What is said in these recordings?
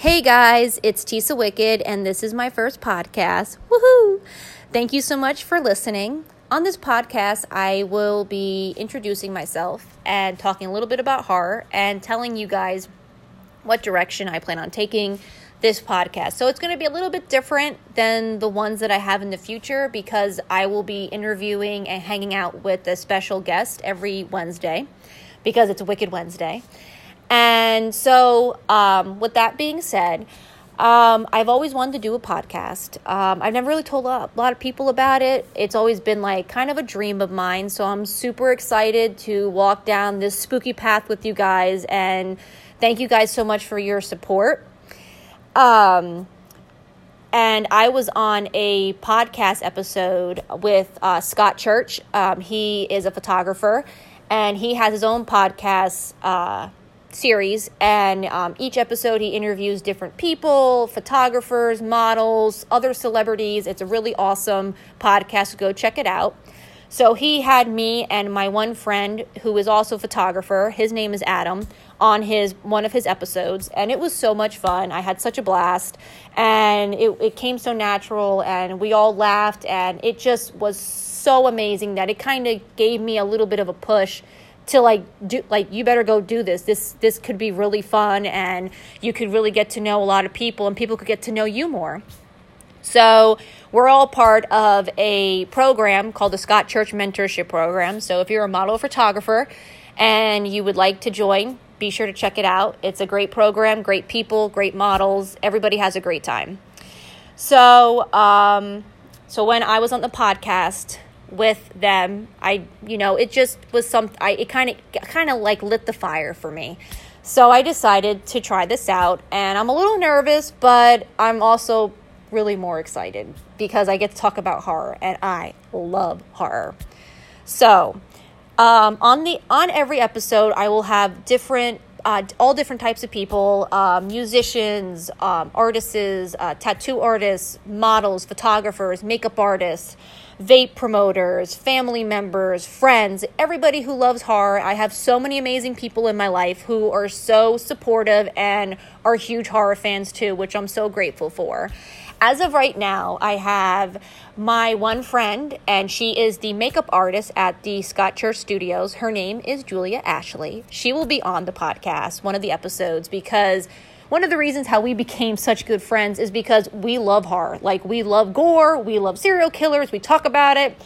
Hey guys, it's Tisa Wicked, and this is my first podcast. Woohoo! Thank you so much for listening. On this podcast, I will be introducing myself and talking a little bit about horror and telling you guys what direction I plan on taking this podcast. So it's going to be a little bit different than the ones that I have in the future because I will be interviewing and hanging out with a special guest every Wednesday because it's Wicked Wednesday. And so, um, with that being said, um, I've always wanted to do a podcast. Um, I've never really told a lot of people about it. It's always been like kind of a dream of mine. So I'm super excited to walk down this spooky path with you guys. And thank you guys so much for your support. Um, and I was on a podcast episode with uh, Scott Church. Um, he is a photographer and he has his own podcast. Uh, series, and um, each episode he interviews different people, photographers, models, other celebrities. It's a really awesome podcast. Go check it out. So he had me and my one friend who is also a photographer. His name is Adam on his one of his episodes and it was so much fun. I had such a blast and it, it came so natural and we all laughed and it just was so amazing that it kind of gave me a little bit of a push to like do like you better go do this this this could be really fun and you could really get to know a lot of people and people could get to know you more so we're all part of a program called the Scott Church Mentorship Program. So if you're a model photographer and you would like to join, be sure to check it out. It's a great program, great people, great models. Everybody has a great time. So, um, so when I was on the podcast, with them. I you know it just was some i it kind of kind of like lit the fire for me. So i decided to try this out and i'm a little nervous but i'm also really more excited because i get to talk about horror and i love horror. So um, on the on every episode i will have different uh, all different types of people uh, musicians um, artists uh, tattoo artists models photographers makeup artists vape promoters, family members, friends, everybody who loves horror. I have so many amazing people in my life who are so supportive and are huge horror fans too, which I'm so grateful for. As of right now, I have my one friend, and she is the makeup artist at the Scott Church Studios. Her name is Julia Ashley. She will be on the podcast, one of the episodes, because one of the reasons how we became such good friends is because we love horror. Like we love gore, we love serial killers, we talk about it.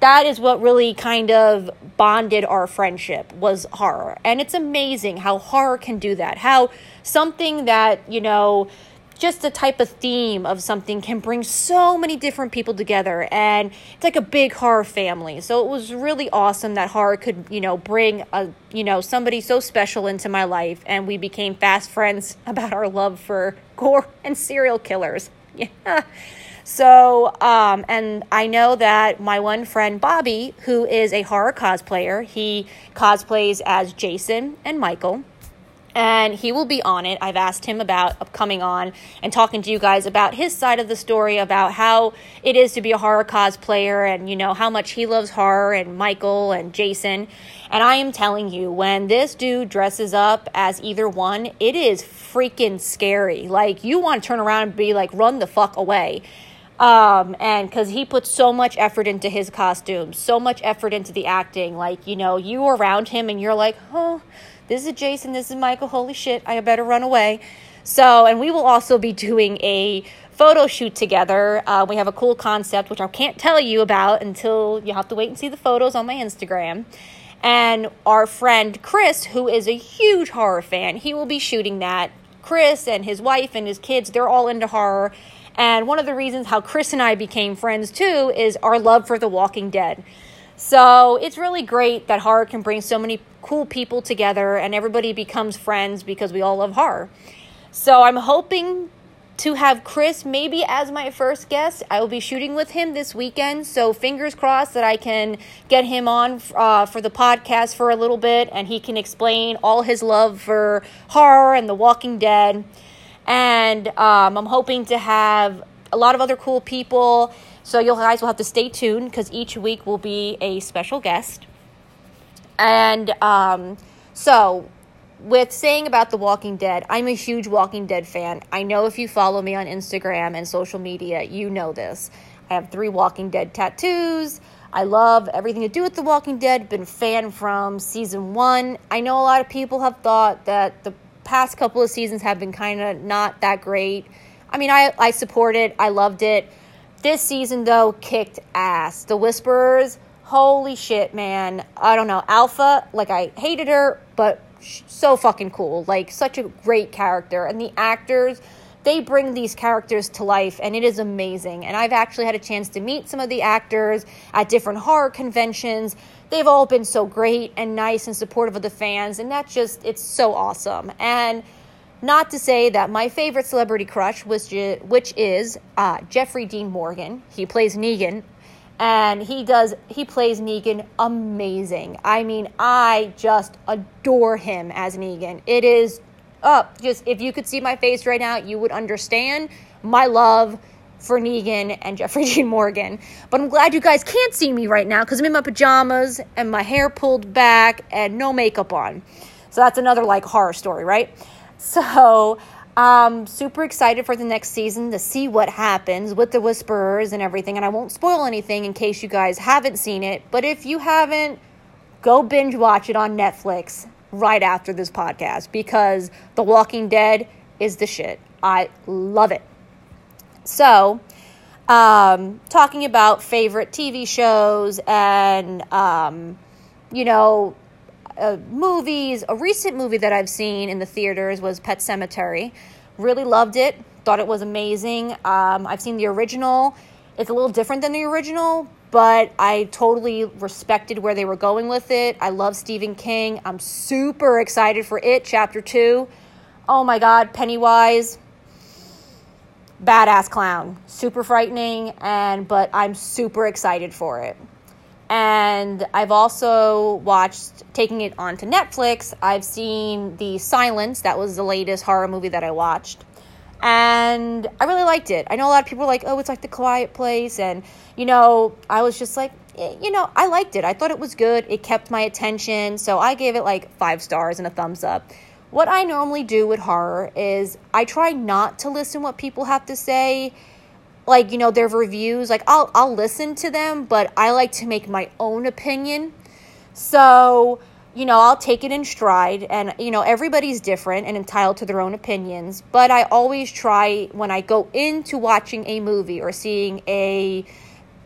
That is what really kind of bonded our friendship was horror. And it's amazing how horror can do that. How something that, you know, just the type of theme of something can bring so many different people together and it's like a big horror family. So it was really awesome that horror could you know bring a you know somebody so special into my life and we became fast friends about our love for gore and serial killers. Yeah. So um, and i know that my one friend bobby who is a horror cosplayer he cosplays as jason and michael and he will be on it. I've asked him about coming on and talking to you guys about his side of the story about how it is to be a horror cosplayer and you know how much he loves horror and Michael and Jason. And I am telling you, when this dude dresses up as either one, it is freaking scary. Like you want to turn around and be like, run the fuck away. Um, and because he puts so much effort into his costumes, so much effort into the acting. Like, you know, you around him and you're like, oh, this is Jason, this is Michael, holy shit, I better run away. So, and we will also be doing a photo shoot together. Uh, we have a cool concept, which I can't tell you about until you have to wait and see the photos on my Instagram. And our friend Chris, who is a huge horror fan, he will be shooting that. Chris and his wife and his kids, they're all into horror. And one of the reasons how Chris and I became friends too is our love for The Walking Dead. So it's really great that horror can bring so many cool people together and everybody becomes friends because we all love horror. So I'm hoping to have Chris maybe as my first guest. I will be shooting with him this weekend, so fingers crossed that I can get him on uh, for the podcast for a little bit and he can explain all his love for horror and The Walking Dead. And um, I'm hoping to have a lot of other cool people so you guys will have to stay tuned because each week will be a special guest. And um, so with saying about The Walking Dead, I'm a huge Walking Dead fan. I know if you follow me on Instagram and social media, you know this. I have three Walking Dead tattoos. I love everything to do with The Walking Dead. Been a fan from season one. I know a lot of people have thought that the past couple of seasons have been kind of not that great. I mean, I, I support it. I loved it. This season, though, kicked ass. The Whisperers, holy shit, man. I don't know. Alpha, like, I hated her, but so fucking cool. Like, such a great character. And the actors they bring these characters to life and it is amazing. And I've actually had a chance to meet some of the actors at different horror conventions. They've all been so great and nice and supportive of the fans, and that's just, it's so awesome. And not to say that my favorite celebrity crush, is, which is uh, Jeffrey Dean Morgan. He plays Negan, and he does he plays Negan amazing. I mean, I just adore him as Negan. It is up. Just if you could see my face right now, you would understand my love for Negan and Jeffrey Dean Morgan. But I'm glad you guys can't see me right now because I'm in my pajamas and my hair pulled back and no makeup on. So that's another like horror story, right? So I'm super excited for the next season to see what happens with the Whisperers and everything. And I won't spoil anything in case you guys haven't seen it. But if you haven't, go binge watch it on Netflix right after this podcast because The Walking Dead is the shit. I love it. So, um, talking about favorite TV shows and, um, you know, uh, movies. A recent movie that I've seen in the theaters was Pet Sematary. Really loved it. Thought it was amazing. Um, I've seen the original. It's a little different than the original, but I totally respected where they were going with it. I love Stephen King. I'm super excited for it, chapter two. Oh my God, Pennywise, badass clown, super frightening, and but I'm super excited for it. And I've also watched, taking it onto Netflix, I've seen The Silence. That was the latest horror movie that I watched and I really liked it. I know a lot of people are like, oh, it's like The Quiet Place, and you know, I was just like, eh, you know, I liked it. I thought it was good. It kept my attention, so I gave it like five stars and a thumbs up. What I normally do with horror is I try not to listen what people have to say, like you know their reviews. Like I'll I'll listen to them, but I like to make my own opinion. So you know, I'll take it in stride. And, you know, everybody's different and entitled to their own opinions. But I always try when I go into watching a movie or seeing a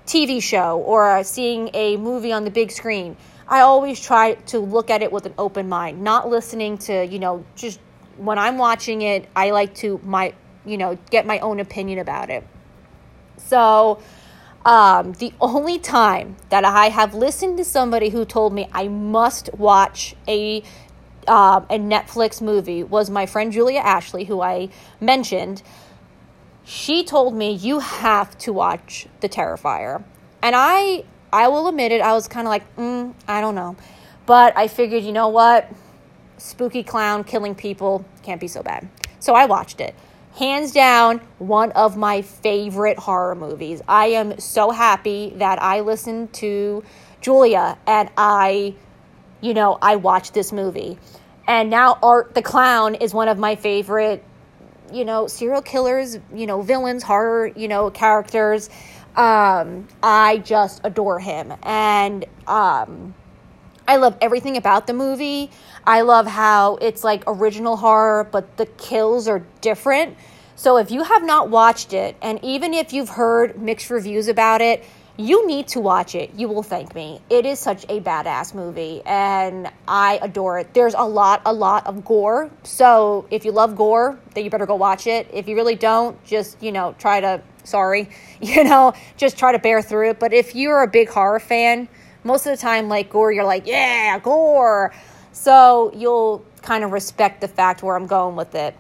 TV show or seeing a movie on the big screen, I always try to look at it with an open mind, not listening to, you know, just when I'm watching it, I like to my, you know, get my own opinion about it. So, um, the only time that I have listened to somebody who told me I must watch a um, a Netflix movie was my friend Julia Ashley, who I mentioned. She told me you have to watch The Terrifier, and I I will admit it. I was kind of like, mm, I don't know, but I figured, you know what, spooky clown killing people can't be so bad. So I watched it hands down one of my favorite horror movies. I am so happy that I listened to Julia and I, you know, I watched this movie. And now Art the Clown is one of my favorite, you know, serial killers, you know, villains, horror, you know, characters. Um, I just adore him. And um, I love everything about the movie. I love how it's like original horror, but the kills are different. So if you have not watched it, and even if you've heard mixed reviews about it, you need to watch it. You will thank me. It is such a badass movie, and I adore it. There's a lot, a lot of gore. So if you love gore, then you better go watch it. If you really don't, just, you know, try to, sorry, you know, just try to bear through it. But if you're a big horror fan, most of the time, like gore, you're like, yeah, gore. So you'll kind of respect the fact where I'm going with it.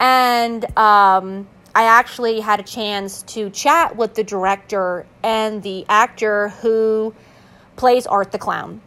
And um, I actually had a chance to chat with the director and the actor who plays Art the Clown.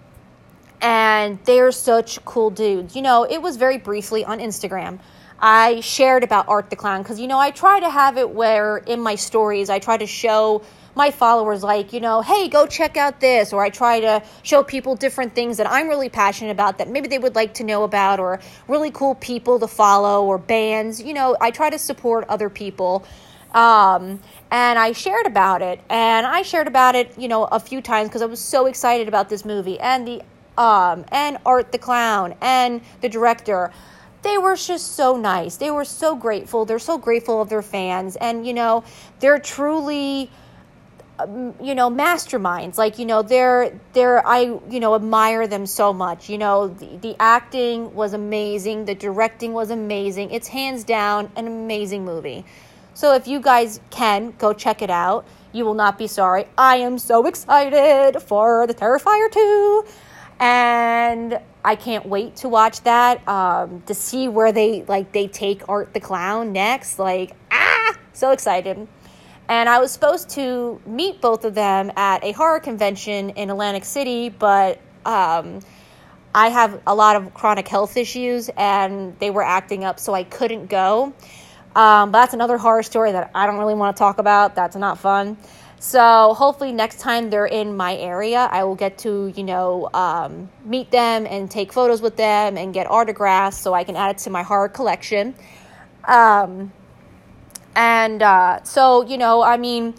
And they're such cool dudes. You know, it was very briefly on Instagram. I shared about Art the Clown because, you know, I try to have it where in my stories I try to show my followers like, you know, hey, go check out this, or I try to show people different things that I'm really passionate about that maybe they would like to know about, or really cool people to follow, or bands. You know, I try to support other people. Um, and I shared about it, and I shared about it, you know, a few times because I was so excited about this movie and the um, and Art the Clown and the director they were just so nice. They were so grateful. They're so grateful of their fans. And, you know, they're truly, um, you know, masterminds. Like, you know, they're, they're, I, you know, admire them so much. You know, the, the acting was amazing. The directing was amazing. It's hands down an amazing movie. So if you guys can, go check it out. You will not be sorry. I am so excited for the Terrifier 2. And I can't wait to watch that um, to see where they like they take Art the Clown next. Like ah, so excited! And I was supposed to meet both of them at a horror convention in Atlantic City, but um, I have a lot of chronic health issues, and they were acting up, so I couldn't go. Um, but that's another horror story that I don't really want to talk about. That's not fun. So hopefully next time they're in my area, I will get to you know um, meet them and take photos with them and get autographs so I can add it to my horror collection. Um, and uh, so you know, I mean,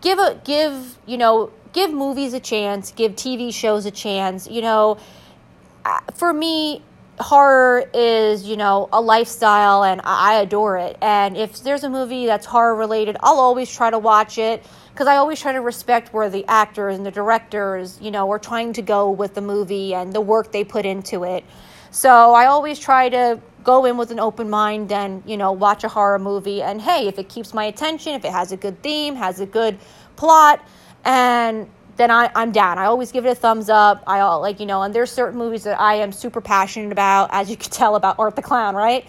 give a give you know give movies a chance, give TV shows a chance. You know, uh, for me, horror is you know a lifestyle and I adore it. And if there's a movie that's horror related, I'll always try to watch it because I always try to respect where the actors and the directors, you know, are trying to go with the movie and the work they put into it. So I always try to go in with an open mind and, you know, watch a horror movie. And hey, if it keeps my attention, if it has a good theme, has a good plot, and then I, I'm down. I always give it a thumbs up. I all like, you know, and there's certain movies that I am super passionate about, as you can tell about Art the Clown, right?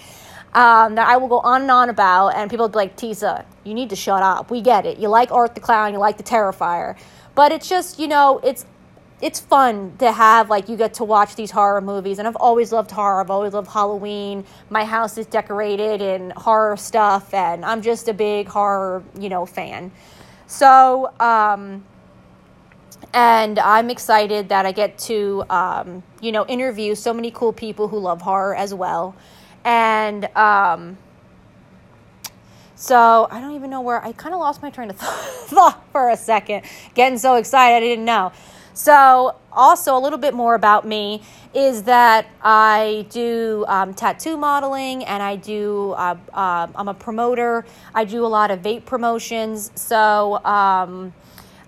Um, that I will go on and on about, and people will be like, Tisa, you need to shut up. We get it. You like Art the Clown, you like the Terrifier. But it's just, you know, it's it's fun to have like you get to watch these horror movies and i've always loved horror i've always loved halloween my house is decorated in horror stuff and i'm just a big horror you know fan so um, and i'm excited that i get to um, you know interview so many cool people who love horror as well and um, so I don't even know where I kind of lost my train of thought for a second. Getting so excited, I didn't know. So, also, a little bit more about me is that I do um, tattoo modeling and I do, uh, uh, I'm a promoter. I do a lot of vape promotions. So, um,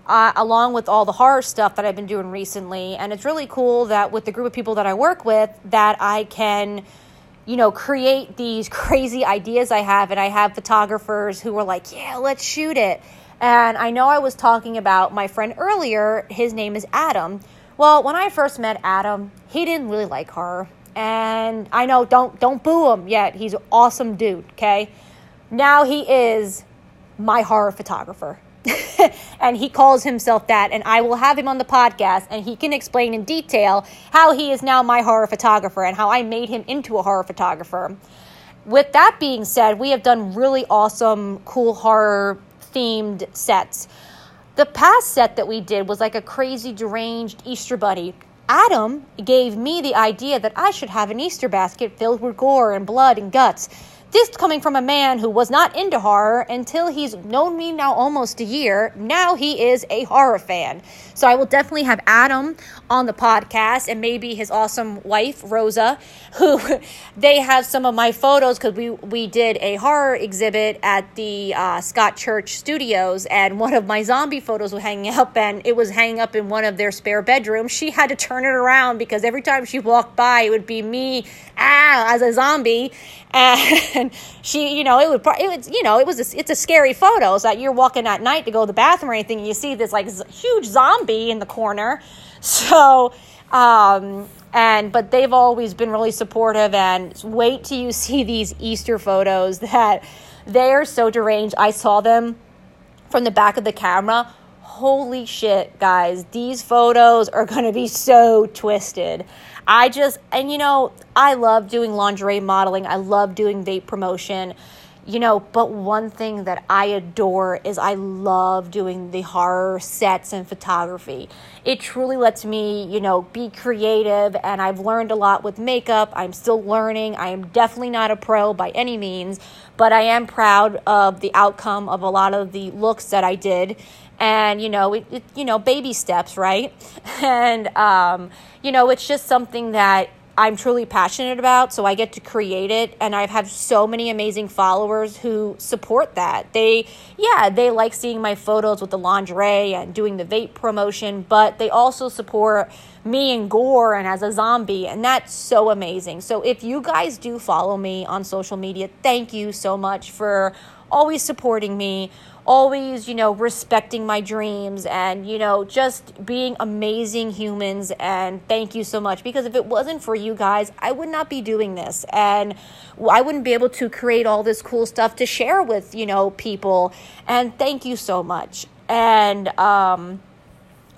uh, along with all the horror stuff that I've been doing recently. And it's really cool that with the group of people that I work with, that I can you know, create these crazy ideas I have. And I have photographers who were like, yeah, let's shoot it. And I know I was talking about my friend earlier. His name is Adam. Well, when I first met Adam, he didn't really like horror. And I know, don't don't boo him yet. He's an awesome dude, okay? Now he is my horror photographer. and he calls himself that. And I will have him on the podcast and he can explain in detail how he is now my horror photographer and how I made him into a horror photographer. With that being said, we have done really awesome, cool horror themed sets. The past set that we did was like a crazy, deranged Easter bunny. Adam gave me the idea that I should have an Easter basket filled with gore and blood and guts. This coming from a man who was not into horror until he's known me now almost a year. Now he is a horror fan. So I will definitely have Adam on the podcast and maybe his awesome wife, Rosa, who they have some of my photos because we, we did a horror exhibit at the uh, Scott Church Studios and one of my zombie photos was hanging up and it was hanging up in one of their spare bedrooms. She had to turn it around because every time she walked by, it would be me ah, as a zombie. And she, you know, it would, it was, you know, it was, a, it's a scary photo. So that you're walking at night to go to the bathroom or anything, and you see this like huge zombie in the corner. So, um, and but they've always been really supportive. And wait till you see these Easter photos that they are so deranged. I saw them from the back of the camera. Holy shit, guys! These photos are going to be so twisted. I just, and you know, I love doing lingerie modeling. I love doing vape promotion. you know, but one thing that I adore is I love doing the horror sets and photography. It truly lets me, you know, be creative and I've learned a lot with makeup. I'm still learning. I am definitely not a pro by any means, but I am proud of the outcome of a lot of the looks that I did. And, you know, it, it you know, baby steps, right? And, um, you know, it's just something that I'm truly passionate about, so I get to create it. And I've had so many amazing followers who support that. They, yeah, they like seeing my photos with the lingerie and doing the vape promotion, but they also support me and gore and as a zombie. And that's so amazing. So if you guys do follow me on social media, thank you so much for always supporting me always, you know, respecting my dreams and, you know, just being amazing humans. And thank you so much because if it wasn't for you guys, I would not be doing this. And I wouldn't be able to create all this cool stuff to share with, you know, people. And thank you so much. And, um,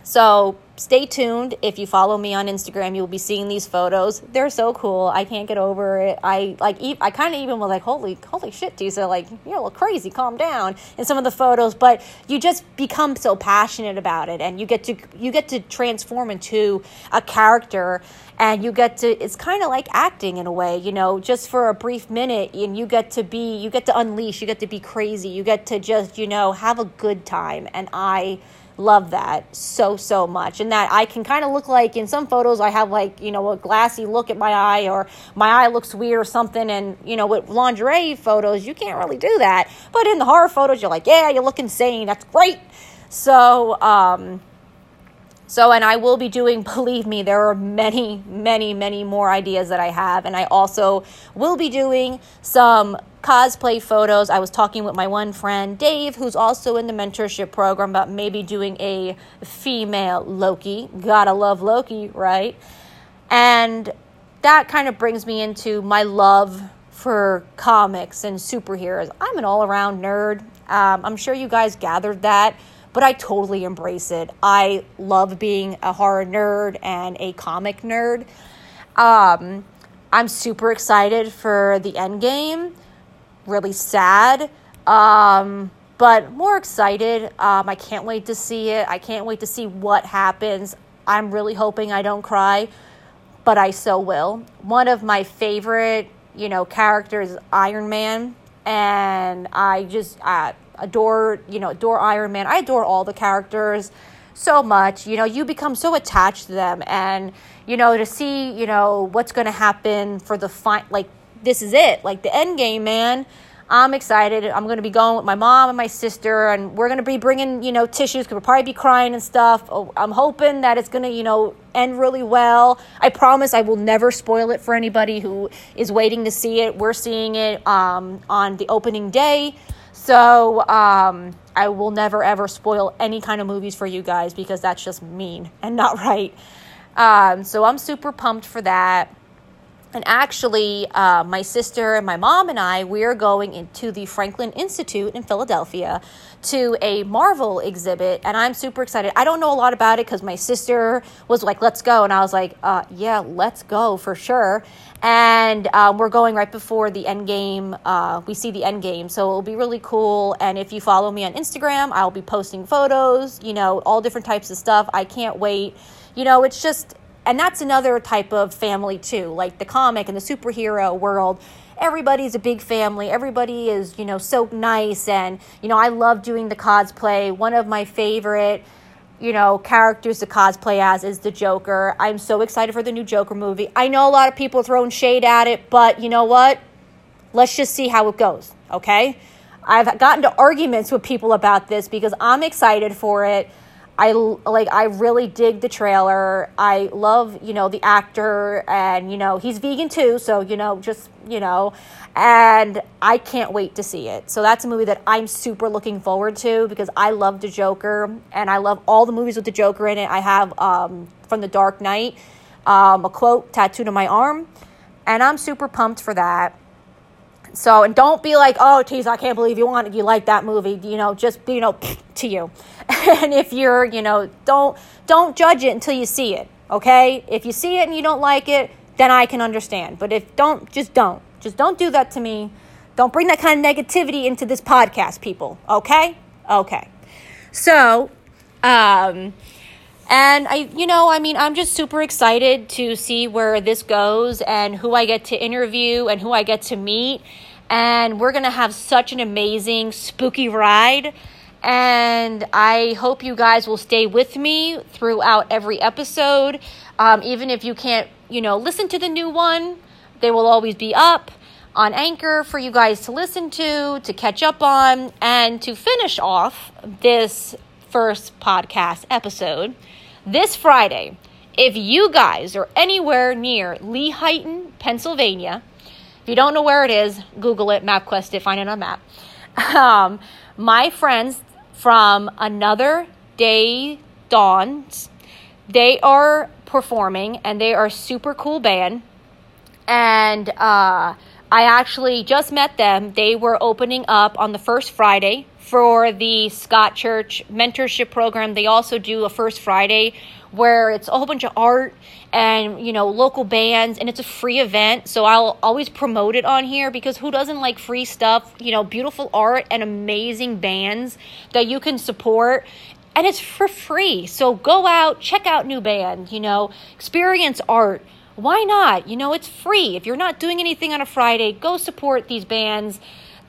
so stay tuned. If you follow me on Instagram, you'll be seeing these photos. They're so cool. I can't get over it. I like. I kind of even was like, "Holy, holy shit, Tisa! Like, you're a little crazy. Calm down." In some of the photos, but you just become so passionate about it, and you get to you get to transform into a character, and you get to. It's kind of like acting in a way, you know, just for a brief minute, and you get to be. You get to unleash. You get to be crazy. You get to just, you know, have a good time, and I love that so so much. And that i can kind of look like in some photos i have like you know a glassy look at my eye or my eye looks weird or something. And you know with lingerie photos you can't really do that. But in the horror photos you're like yeah you look insane. That's great. So um so, and I will be doing, believe me, there are many, many, many more ideas that I have. And I also will be doing some cosplay photos. I was talking with my one friend, Dave, who's also in the mentorship program, about maybe doing a female Loki. Gotta love Loki, right? And that kind of brings me into my love for comics and superheroes. I'm an all around nerd. Um, I'm sure you guys gathered that but I totally embrace it. I love being a horror nerd and a comic nerd. Um, I'm super excited for the end game. Really sad, um, but more excited. Um, I can't wait to see it. I can't wait to see what happens. I'm really hoping I don't cry, but I so will. One of my favorite, you know, characters, Iron Man, and I just uh, adore, you know, adore Iron Man. I adore all the characters so much. You know, you become so attached to them, and you know, to see, you know, what's going to happen for the fight. Like this is it, like the end game, man. I'm excited. I'm going to be going with my mom and my sister, and we're going to be bringing, you know, tissues because we'll probably be crying and stuff. Oh, I'm hoping that it's going to, you know, end really well. I promise I will never spoil it for anybody who is waiting to see it. We're seeing it um, on the opening day. So um, I will never ever spoil any kind of movies for you guys because that's just mean and not right. Um, so I'm super pumped for that. And actually, uh, my sister and my mom and I, we are going into the Franklin Institute in Philadelphia to a Marvel exhibit, and I'm super excited. I don't know a lot about it because my sister was like, let's go. And I was like, uh, yeah, let's go for sure. And um, we're going right before the end game. Uh, we see the end game, so it'll be really cool. And if you follow me on Instagram, I'll be posting photos, you know, all different types of stuff. I can't wait. You know, it's just and that's another type of family too like the comic and the superhero world. Everybody's a big family. Everybody is you know so nice and you know i love doing the cosplay. One of my favorite you know characters to cosplay as is the joker. I'm so excited for the new joker movie. I know a lot of people throwing shade at it but you know what? Let's just see how it goes okay? I've gotten to arguments with people about this because i'm excited for it I like I really dig the trailer. I love, you know, the actor and you know, he's vegan too, so you know, just, you know, and I can't wait to see it. So that's a movie that I'm super looking forward to because I love the Joker and I love all the movies with the Joker in it. I have um, from The Dark Knight um, a quote tattooed on my arm, and I'm super pumped for that. So, and don't be like, oh, geez, I can't believe you wanted, you like that movie. You know, just, be you know, to you. and if you're, you know, don't, don't judge it until you see it. Okay. If you see it and you don't like it, then I can understand. But if don't, just don't, just don't do that to me. Don't bring that kind of negativity into this podcast, people. Okay? Okay. So, um, and I, you know, I mean, I'm just super excited to see where this goes and who I get to interview and who I get to meet. And we're going to have such an amazing, spooky ride. And I hope you guys will stay with me throughout every episode. Um, even if you can't, you know, listen to the new one, they will always be up on Anchor for you guys to listen to, to catch up on, and to finish off this first podcast episode this Friday. If you guys are anywhere near Lehighton, Pennsylvania, if you don't know where it is, Google it, MapQuest it, find it on map. Um, my friends from Another Day Dawns, they are performing and they are super cool band. And uh, I actually just met them. They were opening up on the first Friday for the Scott Church mentorship program. They also do a first Friday where it's a whole bunch of art and you know local bands and it's a free event so i'll always promote it on here because who doesn't like free stuff you know beautiful art and amazing bands that you can support and it's for free so go out check out new band you know experience art why not? You know, it's free. If you're not doing anything on a Friday, go support these bands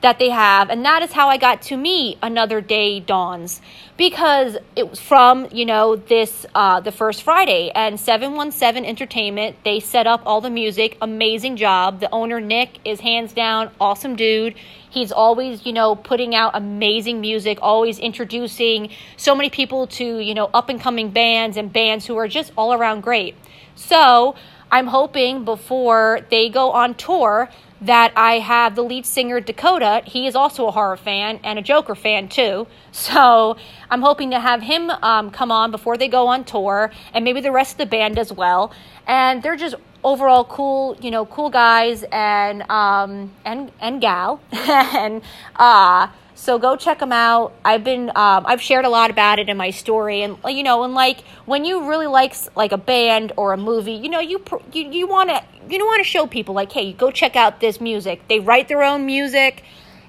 that they have. And that is how I got to meet Another Day Dawns because it was from, you know, this, uh, the first Friday. And 717 Entertainment, they set up all the music. Amazing job. The owner, Nick, is hands down awesome dude. He's always, you know, putting out amazing music, always introducing so many people to, you know, up and coming bands and bands who are just all around great. So, I'm hoping before they go on tour that I have the lead singer Dakota. He is also a horror fan and a Joker fan too. So I'm hoping to have him um, come on before they go on tour, and maybe the rest of the band as well. And they're just overall cool, you know, cool guys and um, and and gal, and uh, so go check them out. I've been um, I've shared a lot about it in my story, and you know, and like when you really like like a band or a movie, you know, you you you want to you want to show people like, hey, go check out this music. They write their own music.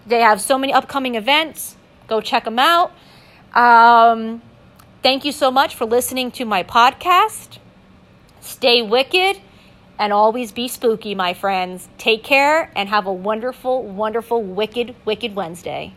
They have so many upcoming events. Go check them out. Um, thank you so much for listening to my podcast. Stay wicked and always be spooky, my friends. Take care and have a wonderful, wonderful, wicked, wicked Wednesday.